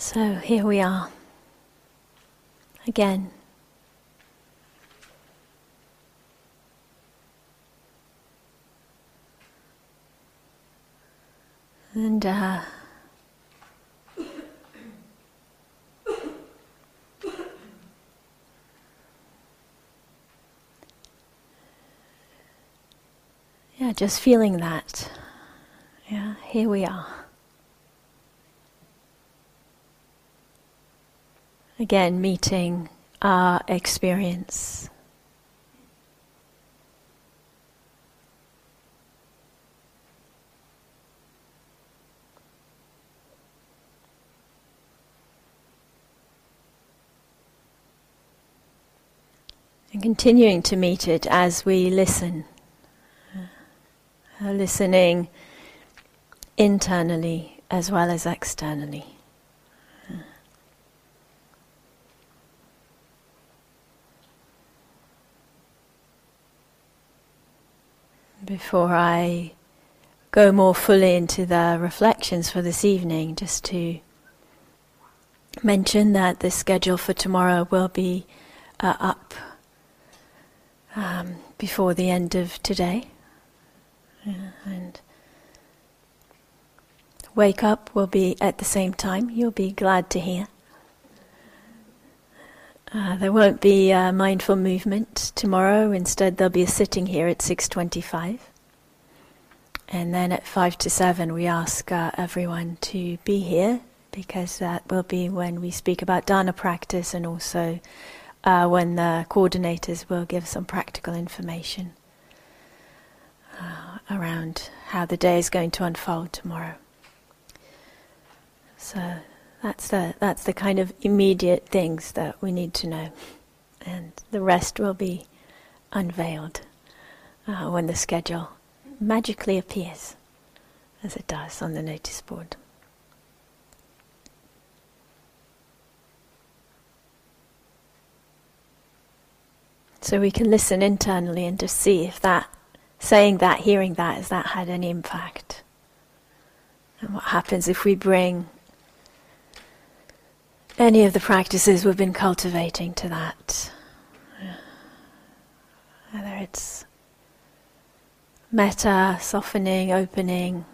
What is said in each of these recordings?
So here we are again. And uh, yeah, just feeling that. Yeah, here we are. Again, meeting our experience. And continuing to meet it as we listen. Uh, listening internally as well as externally. Before I go more fully into the reflections for this evening, just to mention that the schedule for tomorrow will be uh, up um, before the end of today. Yeah, and wake up will be at the same time. You'll be glad to hear. Uh, there won't be uh, mindful movement tomorrow. Instead, there'll be a sitting here at 6:25, and then at five to seven, we ask uh, everyone to be here because that will be when we speak about dana practice, and also uh, when the coordinators will give some practical information uh, around how the day is going to unfold tomorrow. So that's the, that's the kind of immediate things that we need to know. And the rest will be unveiled uh, when the schedule magically appears, as it does on the notice board. So we can listen internally and just see if that, saying that, hearing that, has that had any impact? And what happens if we bring any of the practices we've been cultivating to that. Whether it's metta, softening, opening,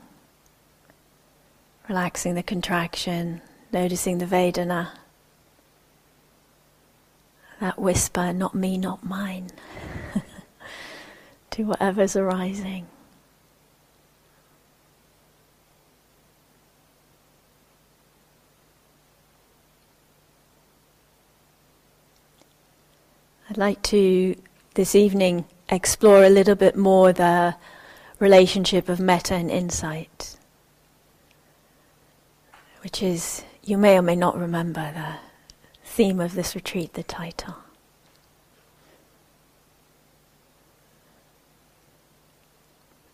relaxing the contraction, noticing the Vedana, that whisper, not me, not mine, to whatever's arising. I'd like to this evening explore a little bit more the relationship of metta and insight, which is, you may or may not remember the theme of this retreat, the title.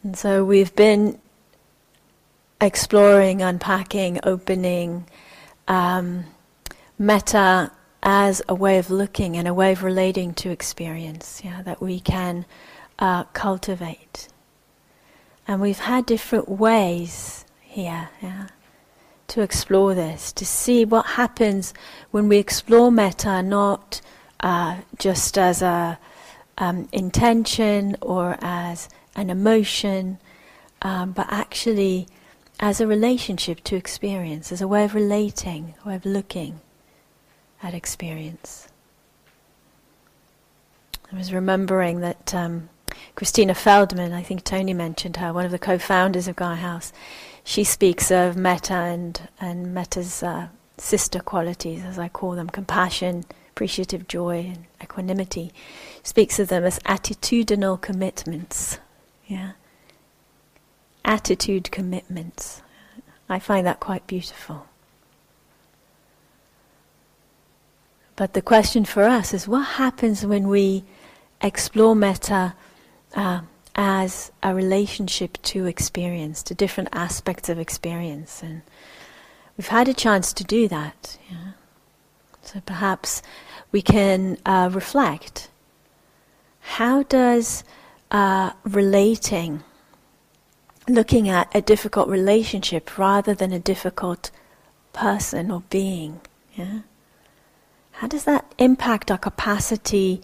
And so we've been exploring, unpacking, opening um, metta as a way of looking and a way of relating to experience, yeah, that we can uh, cultivate. And we've had different ways here, yeah, to explore this, to see what happens when we explore metta, not uh, just as a um, intention or as an emotion, um, but actually as a relationship to experience, as a way of relating, a way of looking that experience. I was remembering that um, Christina Feldman, I think Tony mentioned her, one of the co-founders of Gaia House, she speaks of metta and, and metta's uh, sister qualities, as I call them, compassion, appreciative joy, and equanimity. Speaks of them as attitudinal commitments. Yeah, attitude commitments. I find that quite beautiful. But the question for us is what happens when we explore metta uh, as a relationship to experience, to different aspects of experience? And we've had a chance to do that. Yeah? So perhaps we can uh, reflect how does uh, relating, looking at a difficult relationship rather than a difficult person or being. Yeah? How does that impact our capacity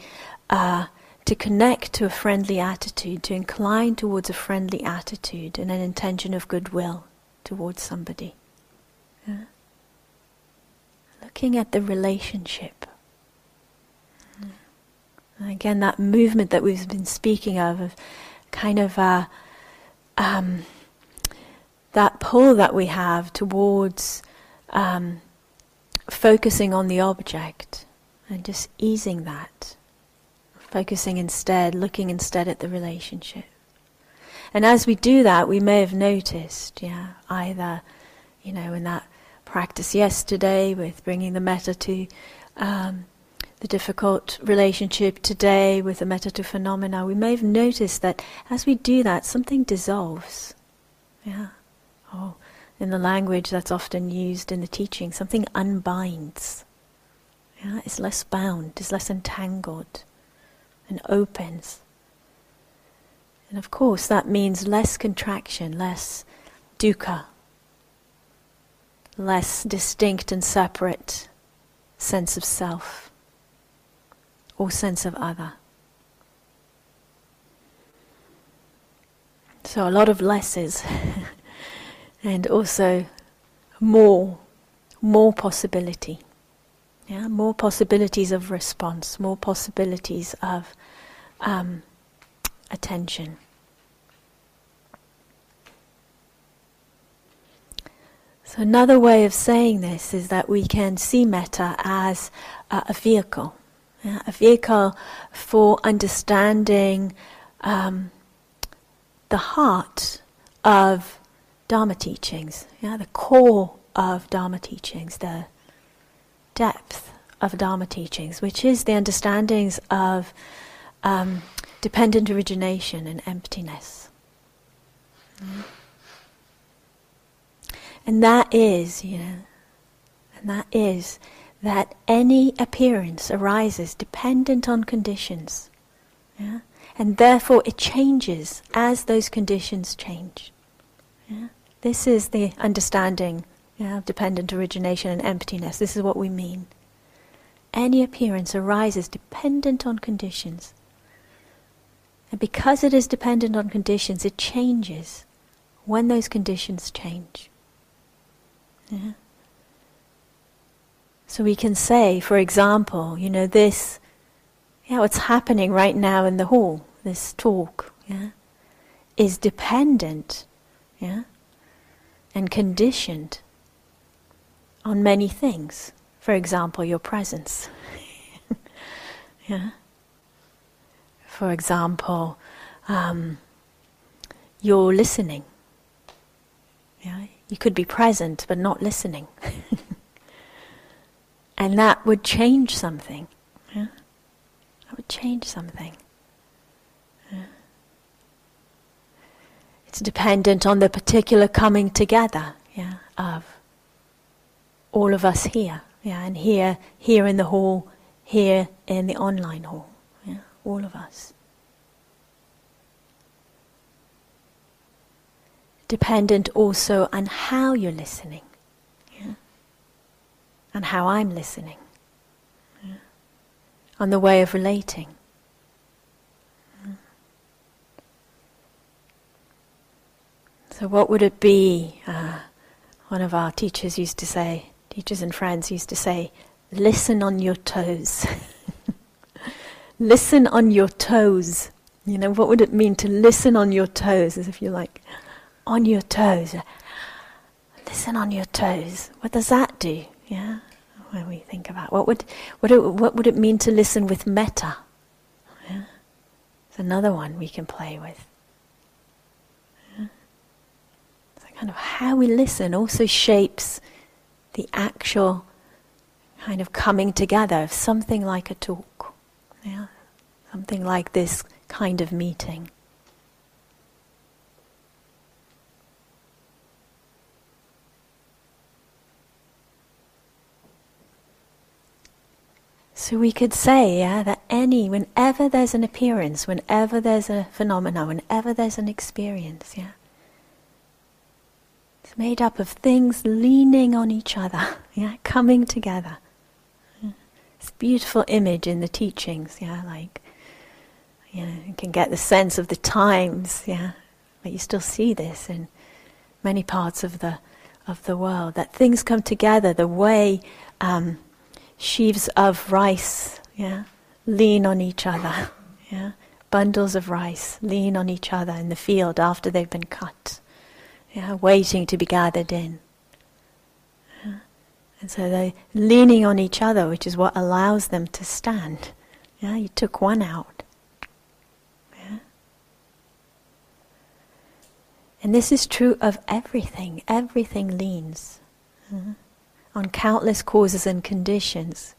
uh, to connect to a friendly attitude, to incline towards a friendly attitude and an intention of goodwill towards somebody? Yeah? Looking at the relationship. again, that movement that we've been speaking of, of kind of uh, um, that pull that we have towards um, focusing on the object and just easing that, focusing instead, looking instead at the relationship. And as we do that, we may have noticed, yeah, either, you know, in that practice yesterday with bringing the metta to um, the difficult relationship today with the metta to phenomena, we may have noticed that as we do that, something dissolves. Yeah. Oh, in the language that's often used in the teaching, something unbinds. Yeah, it's less bound, it's less entangled, and opens. And of course, that means less contraction, less dukkha, less distinct and separate sense of self or sense of other. So, a lot of lesses. and also more, more possibility. Yeah, more possibilities of response, more possibilities of um, attention. So, another way of saying this is that we can see metta as uh, a vehicle, yeah, a vehicle for understanding um, the heart of Dharma teachings, yeah, the core of Dharma teachings, the depth of Dharma teachings, which is the understandings of um, dependent origination and emptiness. Mm. And that is, you know, and that is that any appearance arises dependent on conditions. Yeah? And therefore it changes as those conditions change. Yeah? This is the understanding of dependent origination and emptiness. This is what we mean. Any appearance arises dependent on conditions. And because it is dependent on conditions, it changes when those conditions change. Yeah? So we can say, for example, you know, this, yeah, what's happening right now in the hall, this talk, yeah, is dependent, yeah, and conditioned on many things. For example, your presence. yeah. For example, um, your listening. Yeah. You could be present but not listening. and that would change something. Yeah. That would change something. It's dependent on the particular coming together, yeah, of all of us here, yeah, and here, here in the hall, here in the online hall, yeah, all of us. Dependent also on how you're listening, yeah, and how I'm listening, yeah, on the way of relating. So, what would it be? Uh, one of our teachers used to say, teachers and friends used to say, listen on your toes. listen on your toes. You know, what would it mean to listen on your toes? As if you're like, on your toes. Listen on your toes. What does that do? Yeah? When we think about what would, what, it, what would it mean to listen with metta? Yeah? It's another one we can play with. Kind of how we listen also shapes the actual kind of coming together of something like a talk. Yeah? Something like this kind of meeting. So we could say, yeah, that any, whenever there's an appearance, whenever there's a phenomena, whenever there's an experience, yeah, Made up of things leaning on each other, yeah, coming together. It's a beautiful image in the teachings, yeah, like you know, you can get the sense of the times, yeah. But you still see this in many parts of the of the world that things come together the way um, sheaves of rice, yeah, lean on each other, yeah. Bundles of rice lean on each other in the field after they've been cut, yeah, waiting to be gathered in. Yeah. And so they're leaning on each other, which is what allows them to stand. Yeah, you took one out. Yeah. And this is true of everything. Everything leans uh, on countless causes and conditions,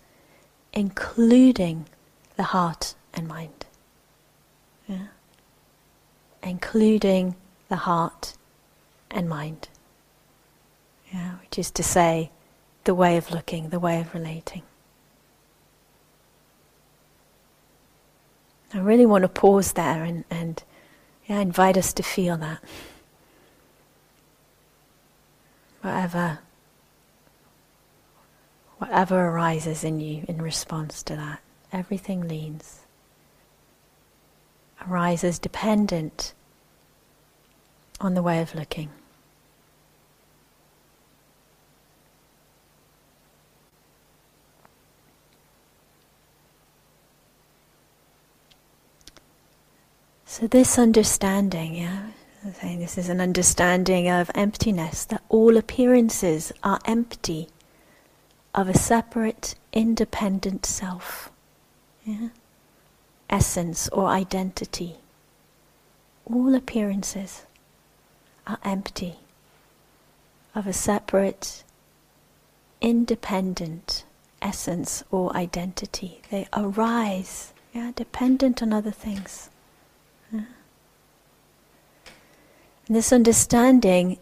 including the heart and mind. Yeah? Including the heart and mind. Yeah, which is to say, the way of looking, the way of relating. I really want to pause there and, and yeah, invite us to feel that whatever whatever arises in you in response to that everything leans arises dependent on the way of looking So this understanding, yeah, saying this is an understanding of emptiness, that all appearances are empty of a separate, independent self, yeah? essence or identity. All appearances are empty of a separate, independent essence or identity. They arise, yeah, dependent on other things. Yeah? This understanding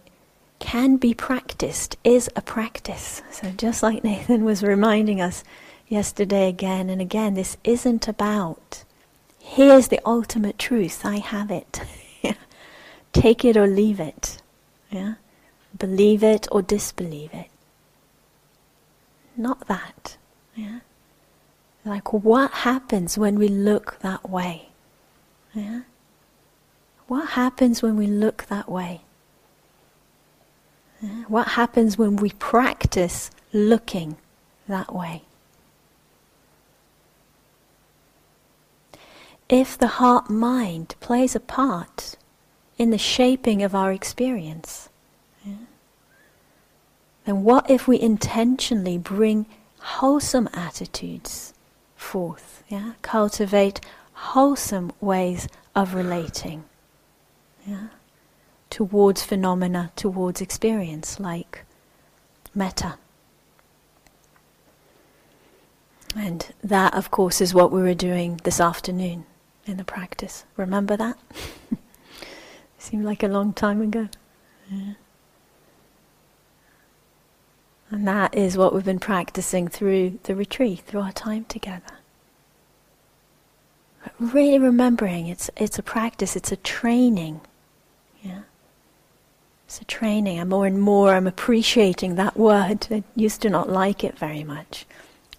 can be practiced, is a practice. So, just like Nathan was reminding us yesterday again and again, this isn't about, here's the ultimate truth, I have it. Take it or leave it. Yeah? Believe it or disbelieve it. Not that. Yeah? Like, what happens when we look that way? Yeah? What happens when we look that way? What happens when we practice looking that way? If the heart mind plays a part in the shaping of our experience, yeah, then what if we intentionally bring wholesome attitudes forth? Yeah? Cultivate wholesome ways of relating yeah, towards phenomena, towards experience, like metta. And that, of course, is what we were doing this afternoon in the practice. Remember that? Seemed like a long time ago. Yeah. And that is what we've been practicing through the retreat, through our time together really remembering it's it's a practice, it's a training yeah. It's a training. I'm more and more I'm appreciating that word. I used to not like it very much.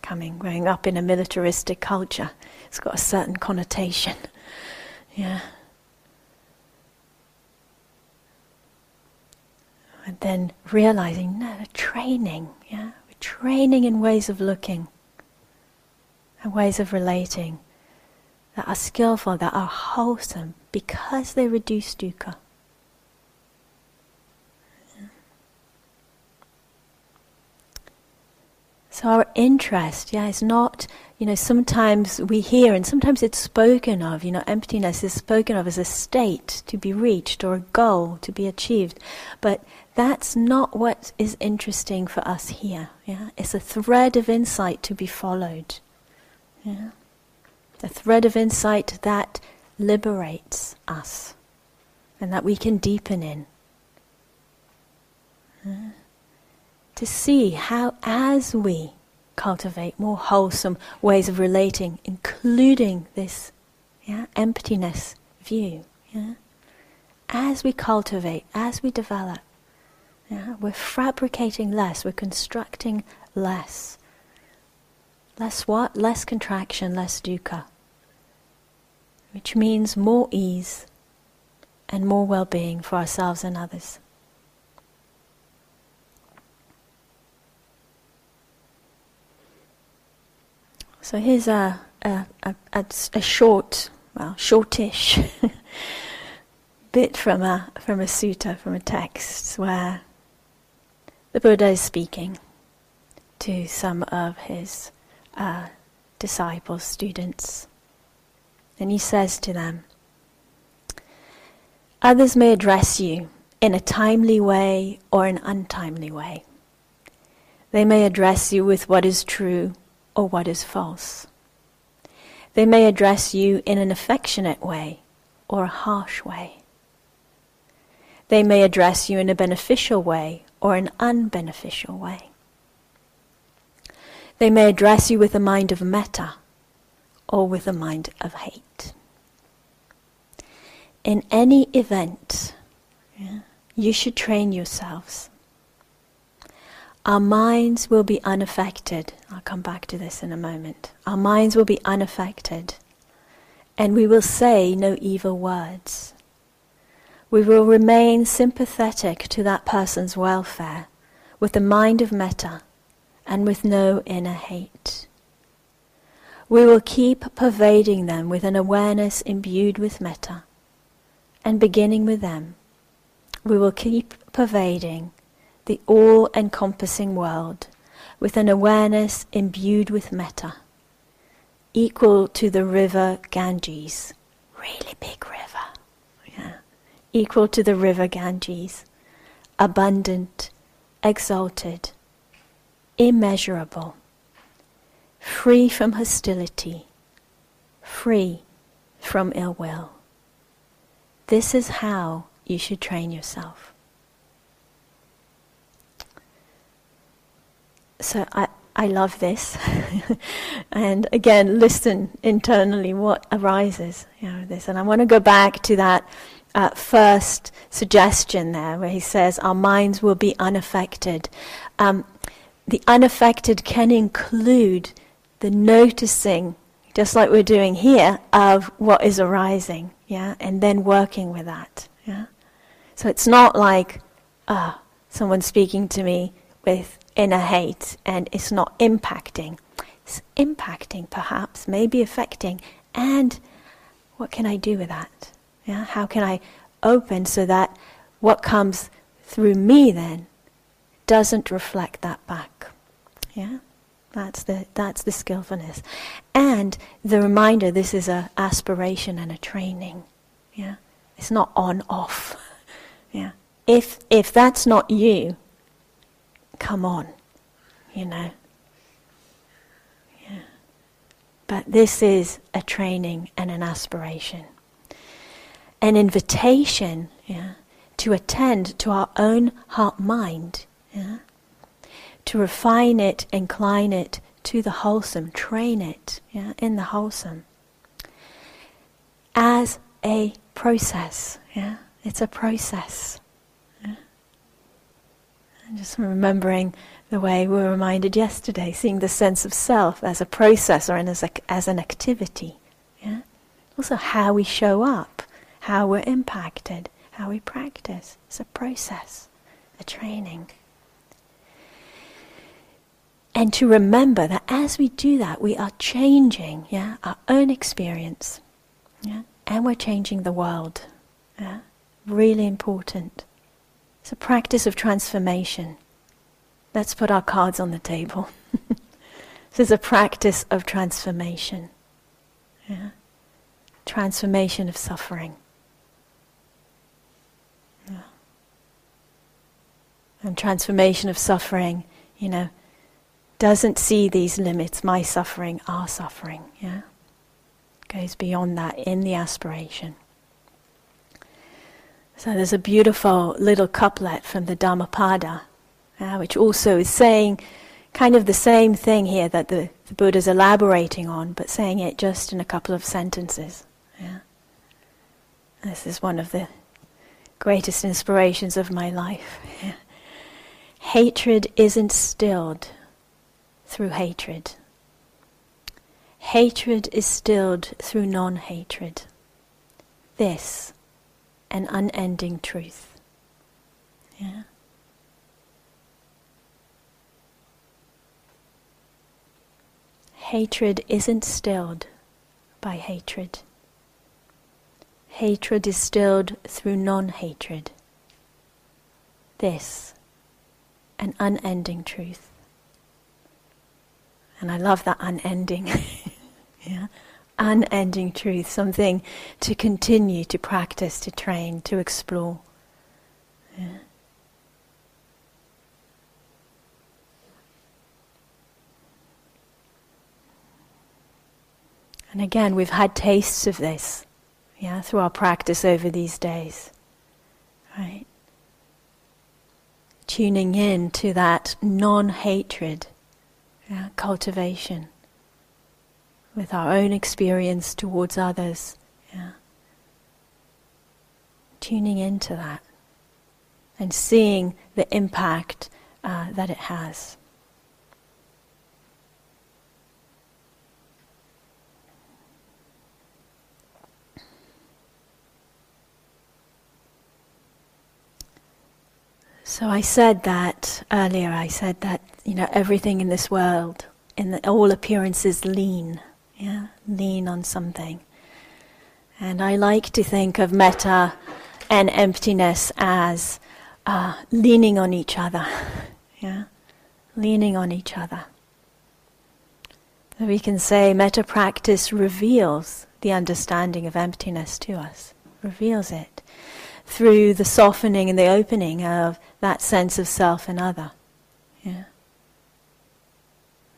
Coming, growing up in a militaristic culture. It's got a certain connotation. Yeah. Then realizing, no, training, yeah. We're training in ways of looking and ways of relating that are skillful, that are wholesome, because they reduce dukkha. So our interest, yeah, is not, you know, sometimes we hear and sometimes it's spoken of, you know, emptiness is spoken of as a state to be reached or a goal to be achieved. But that's not what is interesting for us here, yeah. It's a thread of insight to be followed. Yeah. A thread of insight that liberates us and that we can deepen in. Yeah to see how, as we cultivate more wholesome ways of relating, including this yeah, emptiness view, yeah, as we cultivate, as we develop, Yeah? We're fabricating less, we're constructing less. Less what? Less contraction, less dukkha. Which means more ease and more well being for ourselves and others. So here's a, a, a, a, short, well, shortish bit from a, from a sutta, from a text, where the Buddha is speaking to some of his uh, disciples, students. And he says to them, Others may address you in a timely way or an untimely way. They may address you with what is true or what is false. They may address you in an affectionate way or a harsh way. They may address you in a beneficial way or an unbeneficial way. They may address you with a mind of metta or with a mind of hate. In any event, yeah, you should train yourselves our minds will be unaffected. I'll come back to this in a moment. Our minds will be unaffected, and we will say no evil words. We will remain sympathetic to that person's welfare with the mind of metta and with no inner hate. We will keep pervading them with an awareness imbued with metta, and beginning with them, we will keep pervading the all encompassing world with an awareness imbued with metta, equal to the river Ganges, really big river, equal to the river Ganges, abundant, exalted, immeasurable, free from hostility, free from ill will. This is how you should train yourself. so I, I love this. and again, listen internally what arises you know, this. And I want to go back to that uh, first suggestion there where he says our minds will be unaffected. Um, the unaffected can include the noticing, just like we're doing here, of what is arising, yeah, and then working with that, yeah. So it's not like, ah, someone speaking to me with inner hate and it's not impacting. It's impacting, perhaps, maybe affecting, and what can I do with that? Yeah, how can I open so that what comes through me then doesn't reflect that back? Yeah, that's the that's the skillfulness, and the reminder. This is a aspiration and a training. Yeah, it's not on off. yeah, if if that's not you, come on, you know. Yeah. But this is a training and an aspiration. An invitation yeah, to attend to our own heart mind, yeah, to refine it, incline it to the wholesome, train it yeah, in the wholesome. As a process, yeah, it's a process. And just remembering the way we were reminded yesterday, seeing the sense of self as a process or as, a, as an activity. Yeah? Also, how we show up, how we're impacted, how we practice. It's a process, a training. And to remember that as we do that, we are changing yeah, our own experience. Yeah? And we're changing the world. Yeah? Really important. It's a practice of transformation. Let's put our cards on the table. this is a practice of transformation. Yeah? Transformation of suffering. And transformation of suffering, you know, doesn't see these limits, my suffering, our suffering, yeah? Goes beyond that in the aspiration. So there's a beautiful little couplet from the Dhammapada, uh, which also is saying kind of the same thing here that the, the Buddha's elaborating on, but saying it just in a couple of sentences. Yeah. This is one of the greatest inspirations of my life. Yeah. Hatred is instilled through hatred. Hatred is stilled through non hatred. This, an unending truth. Yeah? Hatred isn't stilled by hatred. Hatred is stilled through non hatred. This, an unending truth. And I love that unending. yeah? Unending truth, something to continue to practice, to train, to explore. Yeah? And again, we've had tastes of this, yeah, through our practice over these days, right? Tuning in to that non-hatred yeah, cultivation with our own experience towards others, yeah. Tuning into that and seeing the impact uh, that it has. So I said that earlier. I said that you know everything in this world, in the, all appearances, lean, yeah, lean on something. And I like to think of metta and emptiness as uh, leaning on each other, yeah, leaning on each other. We can say metta practice reveals the understanding of emptiness to us, reveals it through the softening and the opening of that sense of self and other. Yeah.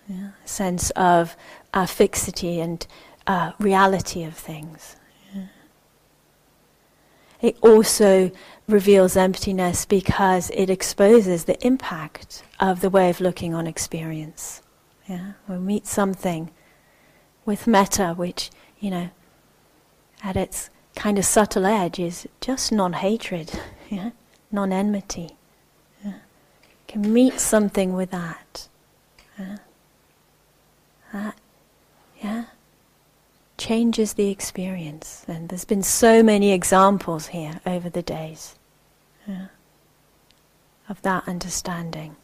Yeah. Sense of uh, fixity and uh, reality of things. Yeah. It also reveals emptiness because it exposes the impact of the way of looking on experience. Yeah? We meet something with metta, which, you know, at its kind of subtle edge is just non-hatred, yeah? non-enmity. Yeah? Can meet something with that. Yeah? That, yeah, changes the experience. And there's been so many examples here over the days yeah, of that understanding.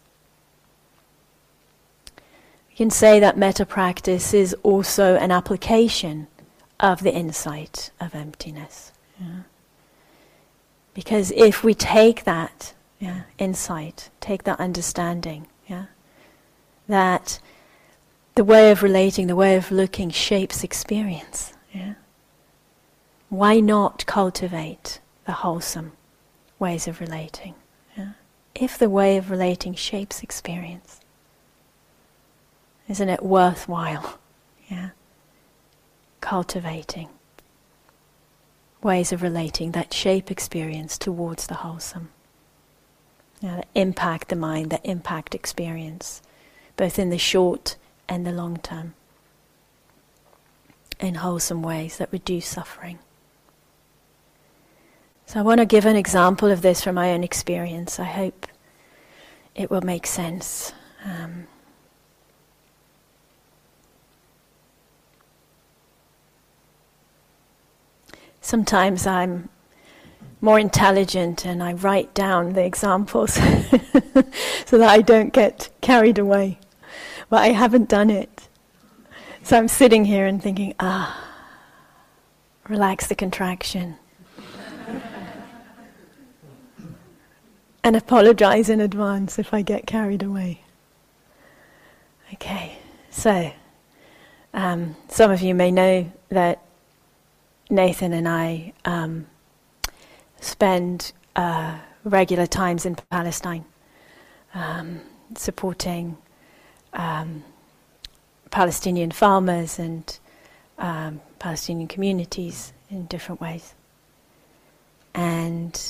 We can say that metta practice is also an application of the insight of emptiness. Yeah. Because if we take that yeah, insight, take that understanding, yeah, that the way of relating, the way of looking shapes experience, yeah, why not cultivate the wholesome ways of relating? Yeah? If the way of relating shapes experience, isn't it worthwhile? Yeah cultivating ways of relating that shape experience towards the wholesome. That impact the mind, that impact experience, both in the short and the long term, in wholesome ways that reduce suffering. So I want to give an example of this from my own experience. I hope it will make sense. Um, sometimes I'm more intelligent and I write down the examples so that I don't get carried away. But I haven't done it. So I'm sitting here and thinking, ah, relax the contraction. and apologize in advance if I get carried away. Okay, so um, some of you may know that Nathan and I um, spend uh, regular times in Palestine, um, supporting um, Palestinian farmers and um, Palestinian communities in different ways. And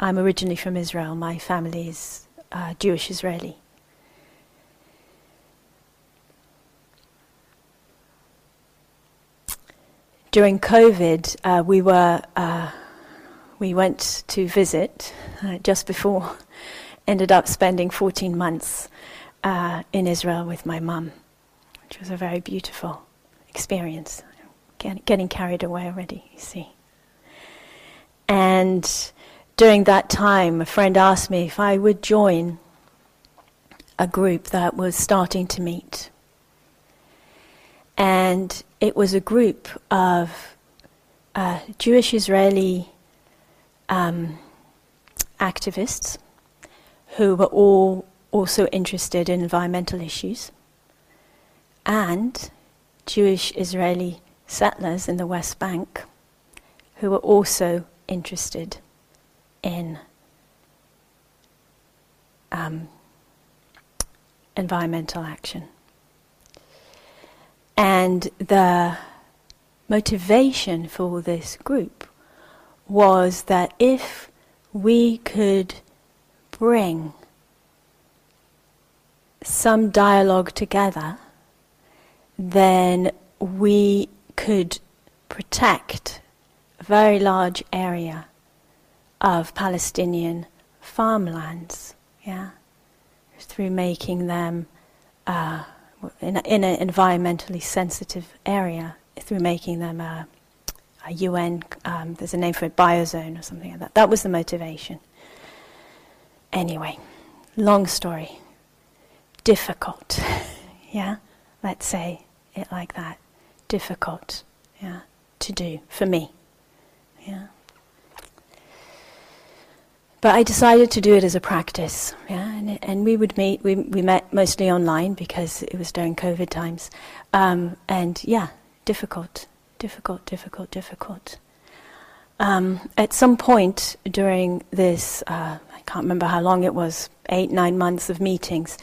I'm originally from Israel. My family is uh, Jewish Israeli. during COVID, uh, we were uh, we went to visit uh, just before, ended up spending 14 months uh, in Israel with my mum, which was a very beautiful experience. Get, getting carried away already, you see. And during that time, a friend asked me if I would join a group that was starting to meet. And it was a group of uh, Jewish Israeli um, activists who were all also interested in environmental issues, and Jewish Israeli settlers in the West Bank who were also interested in um, environmental action. And the motivation for this group was that if we could bring some dialogue together, then we could protect a very large area of Palestinian farmlands, yeah, through making them uh, in, a, in an environmentally sensitive area, through making them a, a UN, um, there's a name for it, biozone or something like that. That was the motivation. Anyway, long story. Difficult, yeah? Let's say it like that. Difficult, yeah, to do for me, yeah? But I decided to do it as a practice, yeah, and, and we would meet. We, we met mostly online because it was during COVID times, um, and yeah, difficult, difficult, difficult, difficult. Um, at some point during this, uh, I can't remember how long it was, eight, nine months of meetings,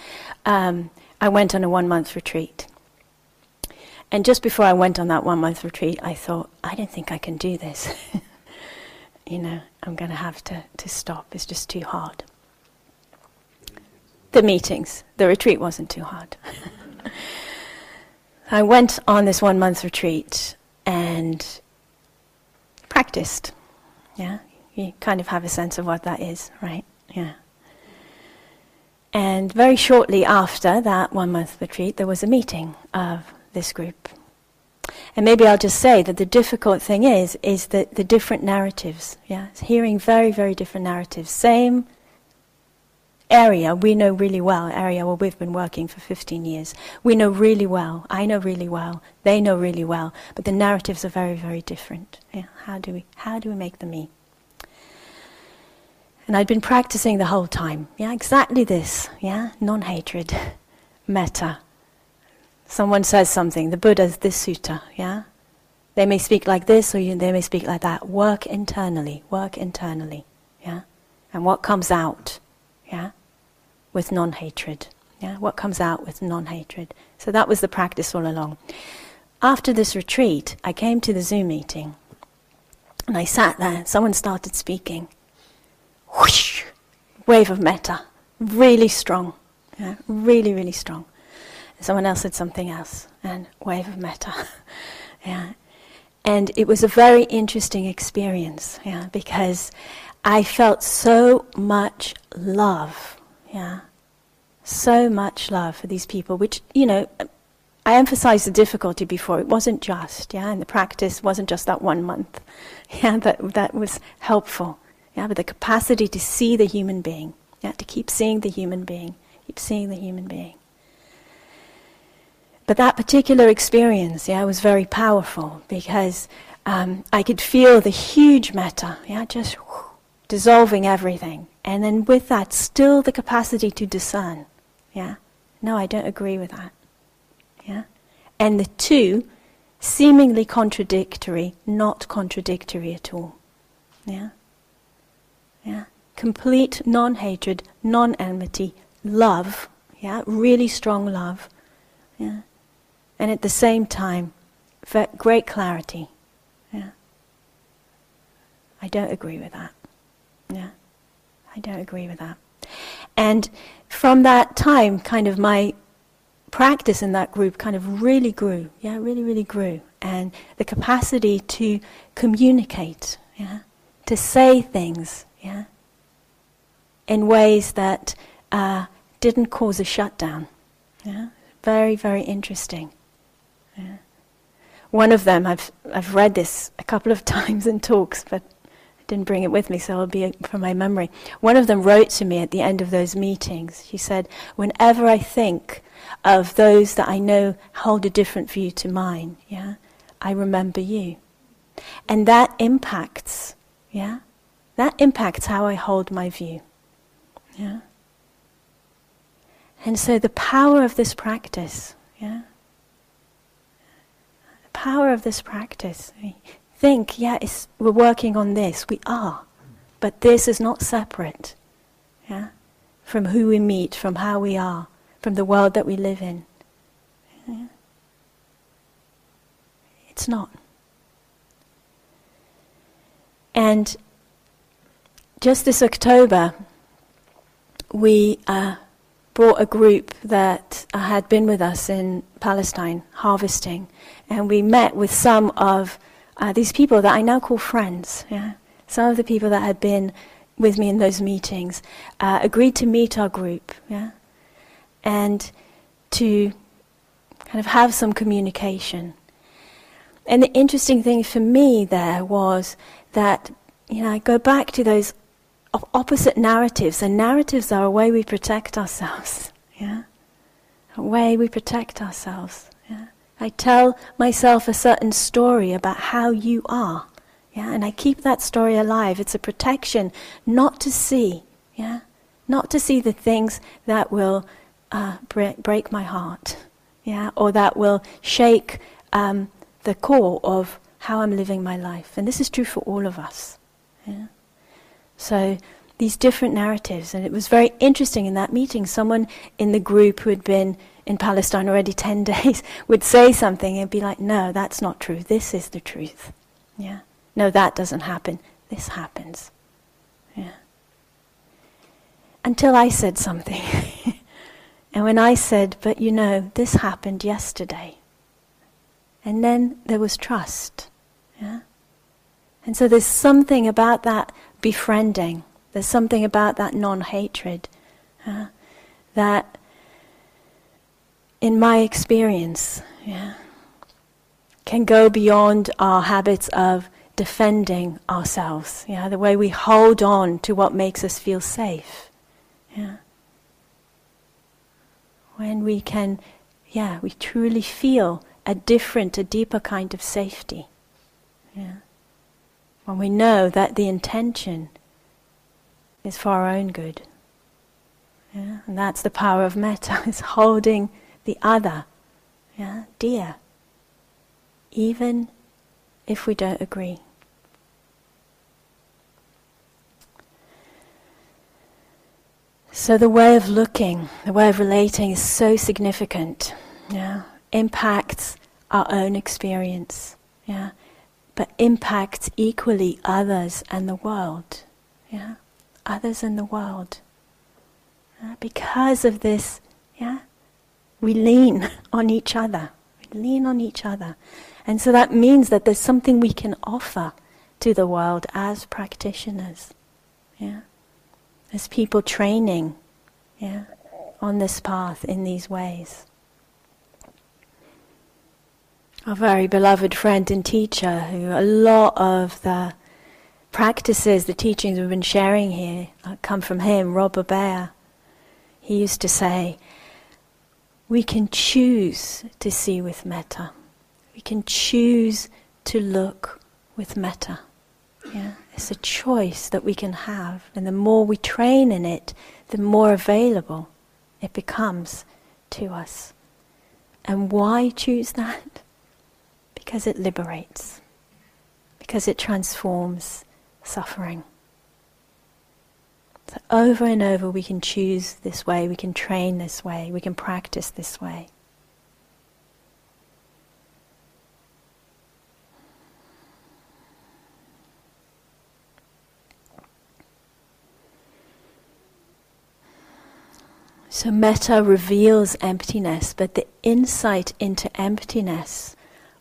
um, I went on a one month retreat. And just before I went on that one month retreat, I thought, I don't think I can do this. you know, I'm going to have to, to stop. It's just too hard. The meetings, the retreat wasn't too hard. I went on this one month retreat and practiced. Yeah, you kind of have a sense of what that is, right? Yeah. And very shortly after that one month retreat, there was a meeting of this group. And maybe I'll just say that the difficult thing is, is that the different narratives, yeah, hearing very, very different narratives, same area we know really well, area where we've been working for 15 years. We know really well, I know really well, they know really well, but the narratives are very, very different. Yeah, how do we, how do we make them meet? And I'd been practicing the whole time, yeah, exactly this, yeah, non-hatred, metta. Someone says something, the Buddha's this sutta, yeah? They may speak like this or you, they may speak like that. Work internally, work internally, yeah? And what comes out, yeah? with non hatred. Yeah? What comes out with non hatred. So that was the practice all along. After this retreat, I came to the Zoom meeting and I sat there. Someone started speaking. Whoosh! Wave of metta. Really strong. Yeah? Really, really strong. And someone else said something else. And wave of metta. yeah. And it was a very interesting experience, yeah, because I felt so much love yeah. So much love for these people, which, you know, I emphasized the difficulty before. It wasn't just, yeah, and the practice wasn't just that one month. Yeah, that, that was helpful. Yeah, but the capacity to see the human being, yeah, to keep seeing the human being, keep seeing the human being. But that particular experience, yeah, was very powerful because um, I could feel the huge metta, yeah, just dissolving everything. And then with that, still the capacity to discern. Yeah? No, I don't agree with that. Yeah? And the two, seemingly contradictory, not contradictory at all. Yeah? Yeah? Complete non hatred, non enmity, love. Yeah? Really strong love. Yeah? And at the same time, great clarity. Yeah? I don't agree with that. Yeah. I don't agree with that. And from that time, kind of my practice in that group kind of really grew. Yeah, really, really grew. And the capacity to communicate, yeah, to say things, yeah, in ways that uh, didn't cause a shutdown. Yeah? Very, very interesting. Yeah. One of them, I've, I've read this a couple of times in talks, but Didn't bring it with me, so it'll be from my memory. One of them wrote to me at the end of those meetings. She said, Whenever I think of those that I know hold a different view to mine, yeah, I remember you. And that impacts, yeah, that impacts how I hold my view. Yeah. And so the power of this practice, yeah, the power of this practice. Think, yeah, we're working on this. We are, but this is not separate, yeah, from who we meet, from how we are, from the world that we live in. Yeah. It's not. And just this October, we uh, brought a group that uh, had been with us in Palestine harvesting, and we met with some of uh, these people that I now call friends. Yeah? Some of the people that had been with me in those meetings uh, agreed to meet our group, yeah? and to kind of have some communication. And the interesting thing for me there was that you know I go back to those opposite narratives, and narratives are a way we protect ourselves. Yeah, a way we protect ourselves. I tell myself a certain story about how you are. Yeah, and I keep that story alive. It's a protection not to see. Yeah, not to see the things that will uh, break, break my heart. Yeah, or that will shake um, the core of how I'm living my life. And this is true for all of us. Yeah? So these different narratives. And it was very interesting in that meeting. Someone in the group who had been in Palestine already 10 days would say something and be like, no, that's not true. This is the truth. Yeah. No, that doesn't happen. This happens. Yeah. Until I said something. and when I said, but you know, this happened yesterday. And then there was trust. Yeah. And so there's something about that befriending. There's something about that non hatred that, in my experience, yeah, can go beyond our habits of defending ourselves. Yeah, the way we hold on to what makes us feel safe. Yeah. When we can, yeah, we truly feel a different, a deeper kind of safety. Yeah when we know that the intention is for our own good. Yeah? And that's the power of metta, is holding the other yeah, dear, even if we don't agree. So the way of looking, the way of relating is so significant. Yeah, impacts our own experience. Yeah, but impacts equally others and the world. Yeah? Others and the world. Because of this, yeah, we lean on each other. We lean on each other. And so that means that there's something we can offer to the world as practitioners. Yeah? As people training yeah, on this path in these ways. Our very beloved friend and teacher, who a lot of the practices, the teachings we've been sharing here uh, come from him, Rob Burbea. He used to say, we can choose to see with metta. We can choose to look with metta. Yeah? It's a choice that we can have. And the more we train in it, the more available it becomes to us. And why choose that? Because it liberates, because it transforms suffering. So, over and over, we can choose this way, we can train this way, we can practice this way. So, metta reveals emptiness, but the insight into emptiness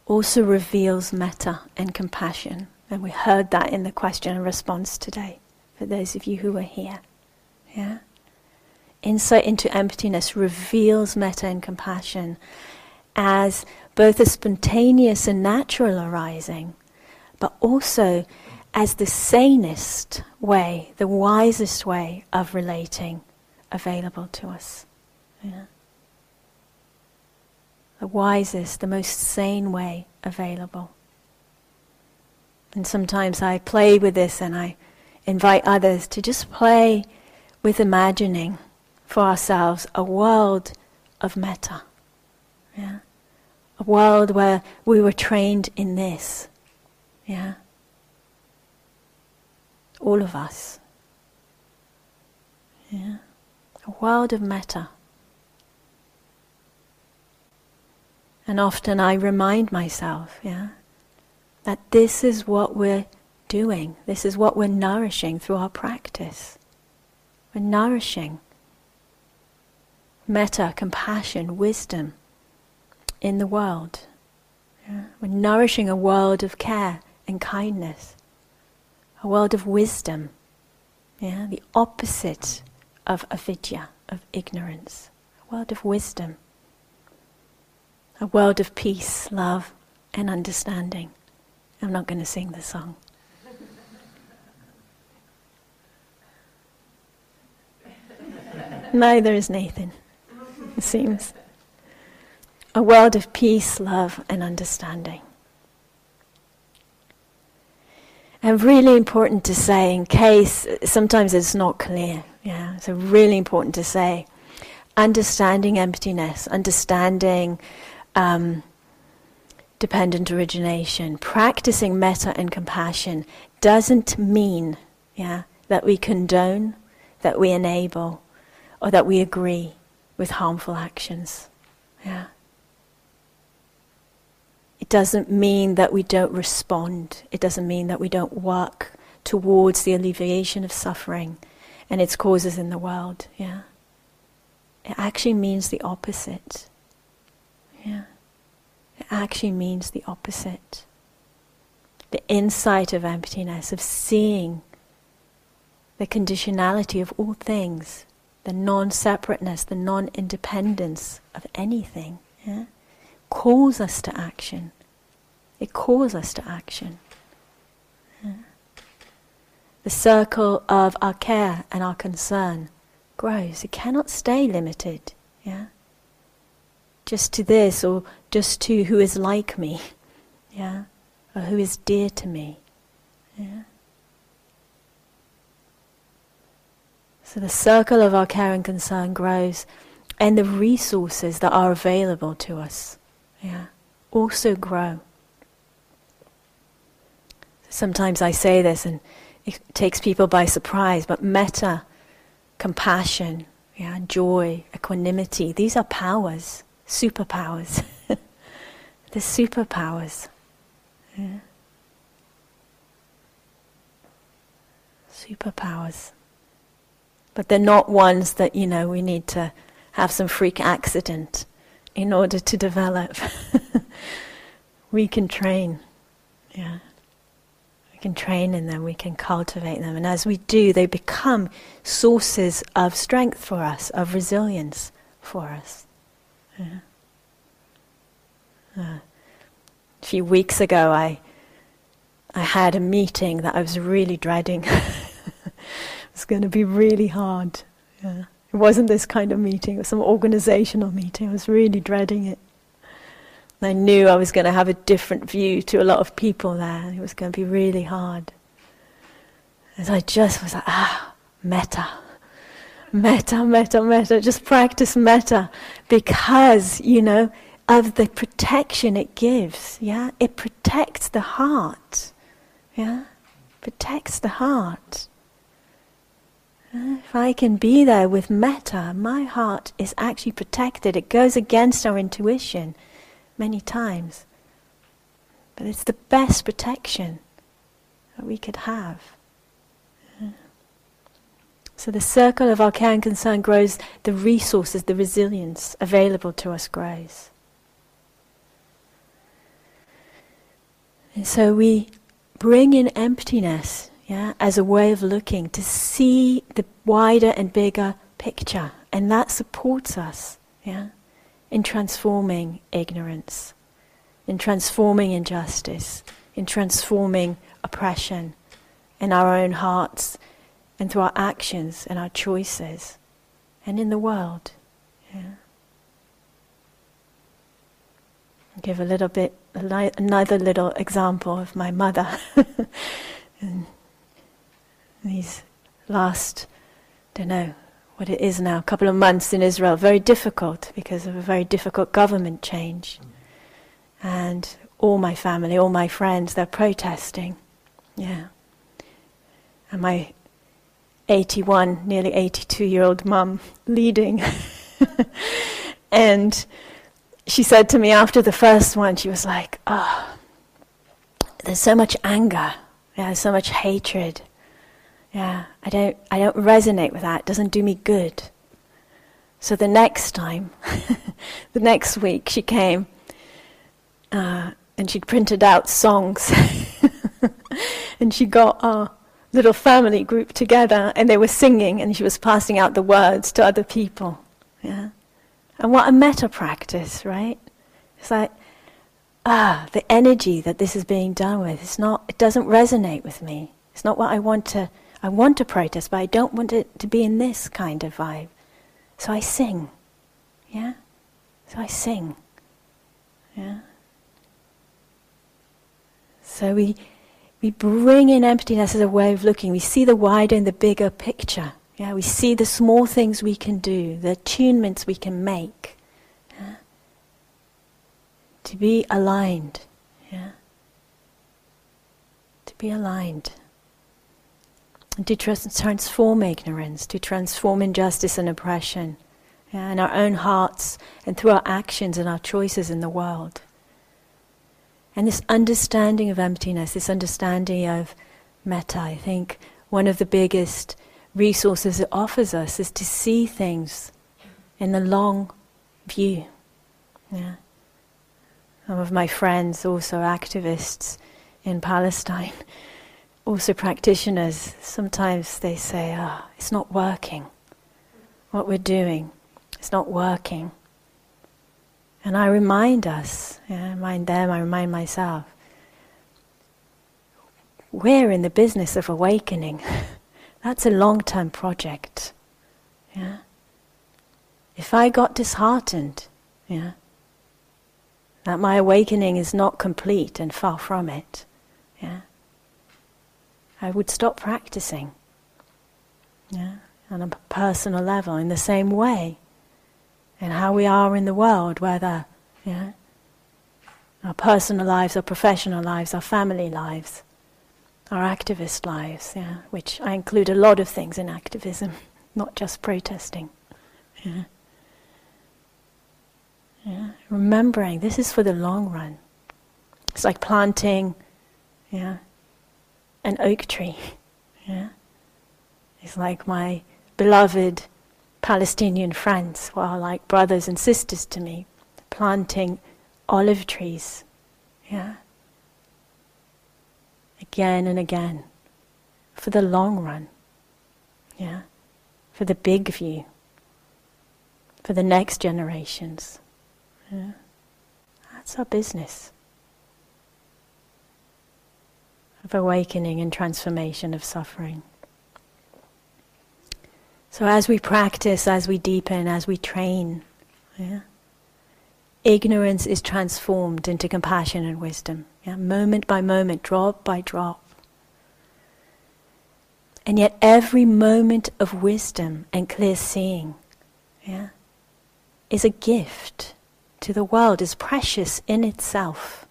also reveals metta and compassion. And we heard that in the question and response today, for those of you who are here. Yeah? Insight into emptiness reveals metta and compassion as both a spontaneous and natural arising, but also as the sanest way, the wisest way of relating available to us. Yeah. The wisest, the most sane way available. And sometimes I play with this and I invite others to just play with imagining for ourselves a world of metta. Yeah? A world where we were trained in this. Yeah? All of us. Yeah? A world of metta. And often I remind myself, yeah, that this is what we're doing. This is what we're nourishing through our practice. We're nourishing metta, compassion, wisdom in the world. Yeah? We're nourishing a world of care and kindness, a world of wisdom, yeah? the opposite of avidya, of ignorance, a world of wisdom, a world of peace, love, and understanding. I'm not going to sing the song. Neither is Nathan, it seems. A world of peace, love, and understanding. And really important to say, in case sometimes it's not clear, yeah, so really important to say, understanding emptiness, understanding um, dependent origination, practicing metta and compassion doesn't mean, yeah, that we condone, that we enable, or that we agree with harmful actions. Yeah. It doesn't mean that we don't respond. It doesn't mean that we don't work towards the alleviation of suffering and its causes in the world. Yeah. It actually means the opposite. Yeah It actually means the opposite. The insight of emptiness, of seeing the conditionality of all things, the non separateness, the non independence of anything, yeah, calls us to action. It calls us to action. The circle of our care and our concern grows. It cannot stay limited. Yeah? just to this or just to who is like me, yeah, or who is dear to me, yeah. So the circle of our care and concern grows, and the resources that are available to us, yeah, also grow. Sometimes I say this and it takes people by surprise, but metta, compassion, yeah, joy, equanimity, these are powers superpowers. the superpowers. Yeah. Superpowers. But they're not ones that, you know, we need to have some freak accident in order to develop. we can train. Yeah. We can train in them, we can cultivate them. And as we do, they become sources of strength for us, of resilience for us. Yeah. Uh, a few weeks ago, I I had a meeting that I was really dreading. it was going to be really hard. Yeah. It wasn't this kind of meeting; it was some organizational meeting. I was really dreading it. And I knew I was going to have a different view to a lot of people there. It was going to be really hard. And I just was like, ah, metta. Metta, metta, metta. Just practice metta because, you know, of the protection it gives. Yeah? It protects the heart. Yeah? Protects the heart. If I can be there with metta, my heart is actually protected. It goes against our intuition many times. But it's the best protection that we could have. So the circle of our care and concern grows, the resources, the resilience available to us grows. And so we bring in emptiness, yeah, as a way of looking, to see the wider and bigger picture. And that supports us, yeah, in transforming ignorance, in transforming injustice, in transforming oppression in our own hearts and through our actions and our choices and in the world. Yeah. I'll give a little bit, another little example of my mother. these last, don't know what it is now, couple of months in Israel, very difficult because of a very difficult government change. And all my family, all my friends, they're protesting. Yeah. And my 81, nearly 82 year old mum leading. and she said to me after the first one, she was like, oh, there's so much anger, yeah, so much hatred. Yeah, I don't, I don't resonate with that. It doesn't do me good. So the next time, the next week, she came uh, and she'd printed out songs. and she got our little family group together and they were singing and she was passing out the words to other people. Yeah? And what a metta practice, right? It's like, ah, the energy that this is being done with, it's not, it doesn't resonate with me. It's not what I want to I want to protest, but I don't want it to be in this kind of vibe. So I sing. Yeah? So I sing. Yeah? So we, we bring in emptiness as a way of looking. We see the wider and the bigger picture. Yeah? We see the small things we can do, the attunements we can make. Yeah? To be aligned. Yeah? To be aligned to transform ignorance, to transform injustice and oppression yeah, in our own hearts and through our actions and our choices in the world. And this understanding of emptiness, this understanding of metta, I think one of the biggest resources it offers us is to see things in the long view. Yeah. Some of my friends, also activists in Palestine, also practitioners, sometimes they say, ah, oh, it's not working. What we're doing, it's not working. And I remind us, yeah, I remind them, I remind myself, we're in the business of awakening. That's a long term project. Yeah? If I got disheartened, yeah, that my awakening is not complete and far from it, I would stop practicing. Yeah, on a personal level, in the same way, and how we are in the world, whether yeah, our personal lives, our professional lives, our family lives, our activist lives, yeah, which I include a lot of things in activism, not just protesting. Yeah. Yeah. Remembering this is for the long run. It's like planting, yeah, an oak tree. Yeah? It's like my beloved Palestinian friends who are like brothers and sisters to me, planting olive trees. Yeah? Again and again. For the long run. Yeah? For the big view. For the next generations. Yeah? That's our business. Of awakening and transformation of suffering. So as we practice, as we deepen, as we train, yeah, ignorance is transformed into compassion and wisdom, yeah, moment by moment, drop by drop. And yet every moment of wisdom and clear seeing yeah, is a gift to the world, is precious in itself.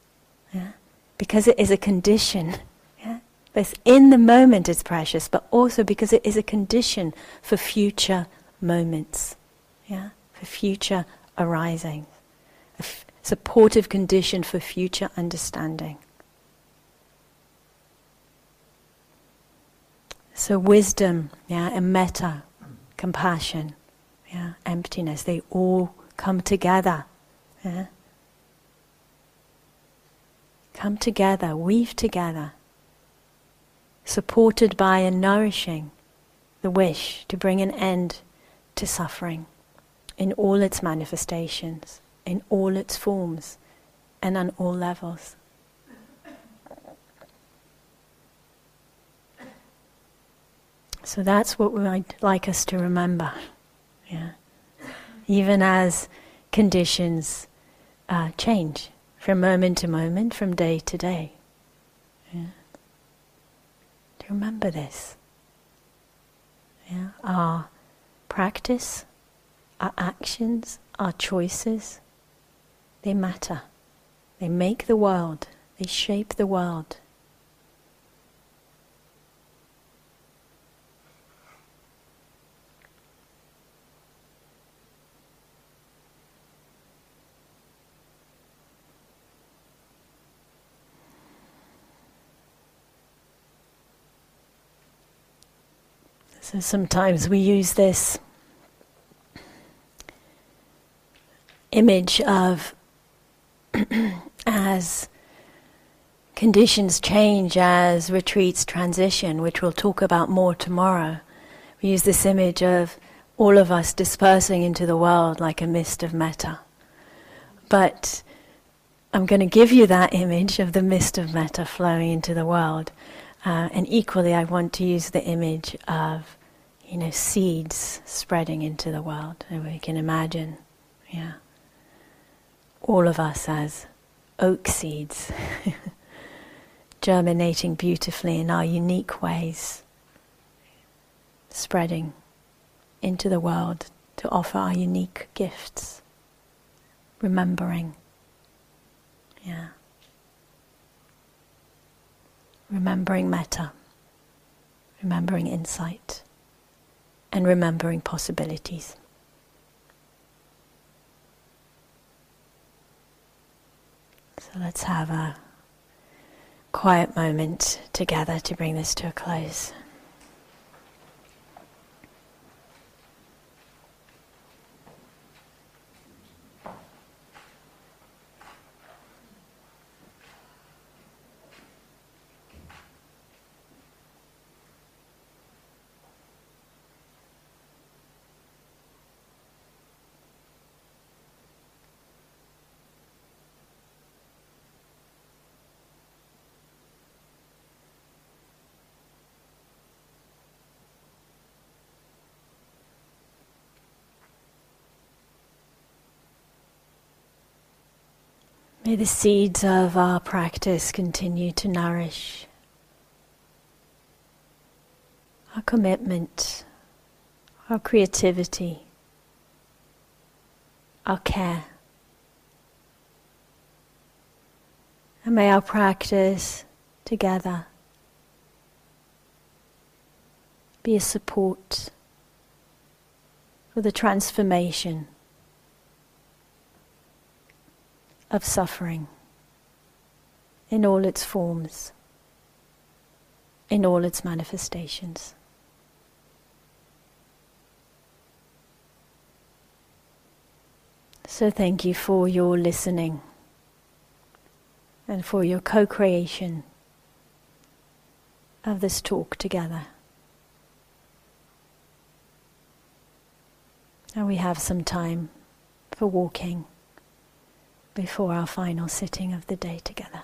Yeah, because it is a condition Both in the moment it's precious, but also because it is a condition for future moments, yeah, for future arising, a f- supportive condition for future understanding. So wisdom, yeah, and metta, compassion, yeah, emptiness, they all come together. Yeah? Come together, weave together supported by and nourishing the wish to bring an end to suffering in all its manifestations, in all its forms, and on all levels. So that's what we'd like us to remember. Yeah. Even as conditions uh, change from moment to moment, from day to day. Remember this. Yeah. Our practice, our actions, our choices, they matter. They make the world, they shape the world. So sometimes we use this image of as conditions change, as retreats transition, which we'll talk about more tomorrow. We use this image of all of us dispersing into the world like a mist of metta. But I'm going to give you that image of the mist of metta flowing into the world. Uh, and equally, I want to use the image of you know, seeds spreading into the world. And we can imagine, yeah, all of us as oak seeds, germinating beautifully in our unique ways, spreading into the world to offer our unique gifts, remembering, yeah, remembering metta, remembering insight and remembering possibilities. So let's have a quiet moment together to bring this to a close. May the seeds of our practice continue to nourish our commitment, our creativity, our care. And may our practice together be a support for the transformation of suffering in all its forms, in all its manifestations. So, thank you for your listening and for your co creation of this talk together. And we have some time for walking before our final sitting of the day together.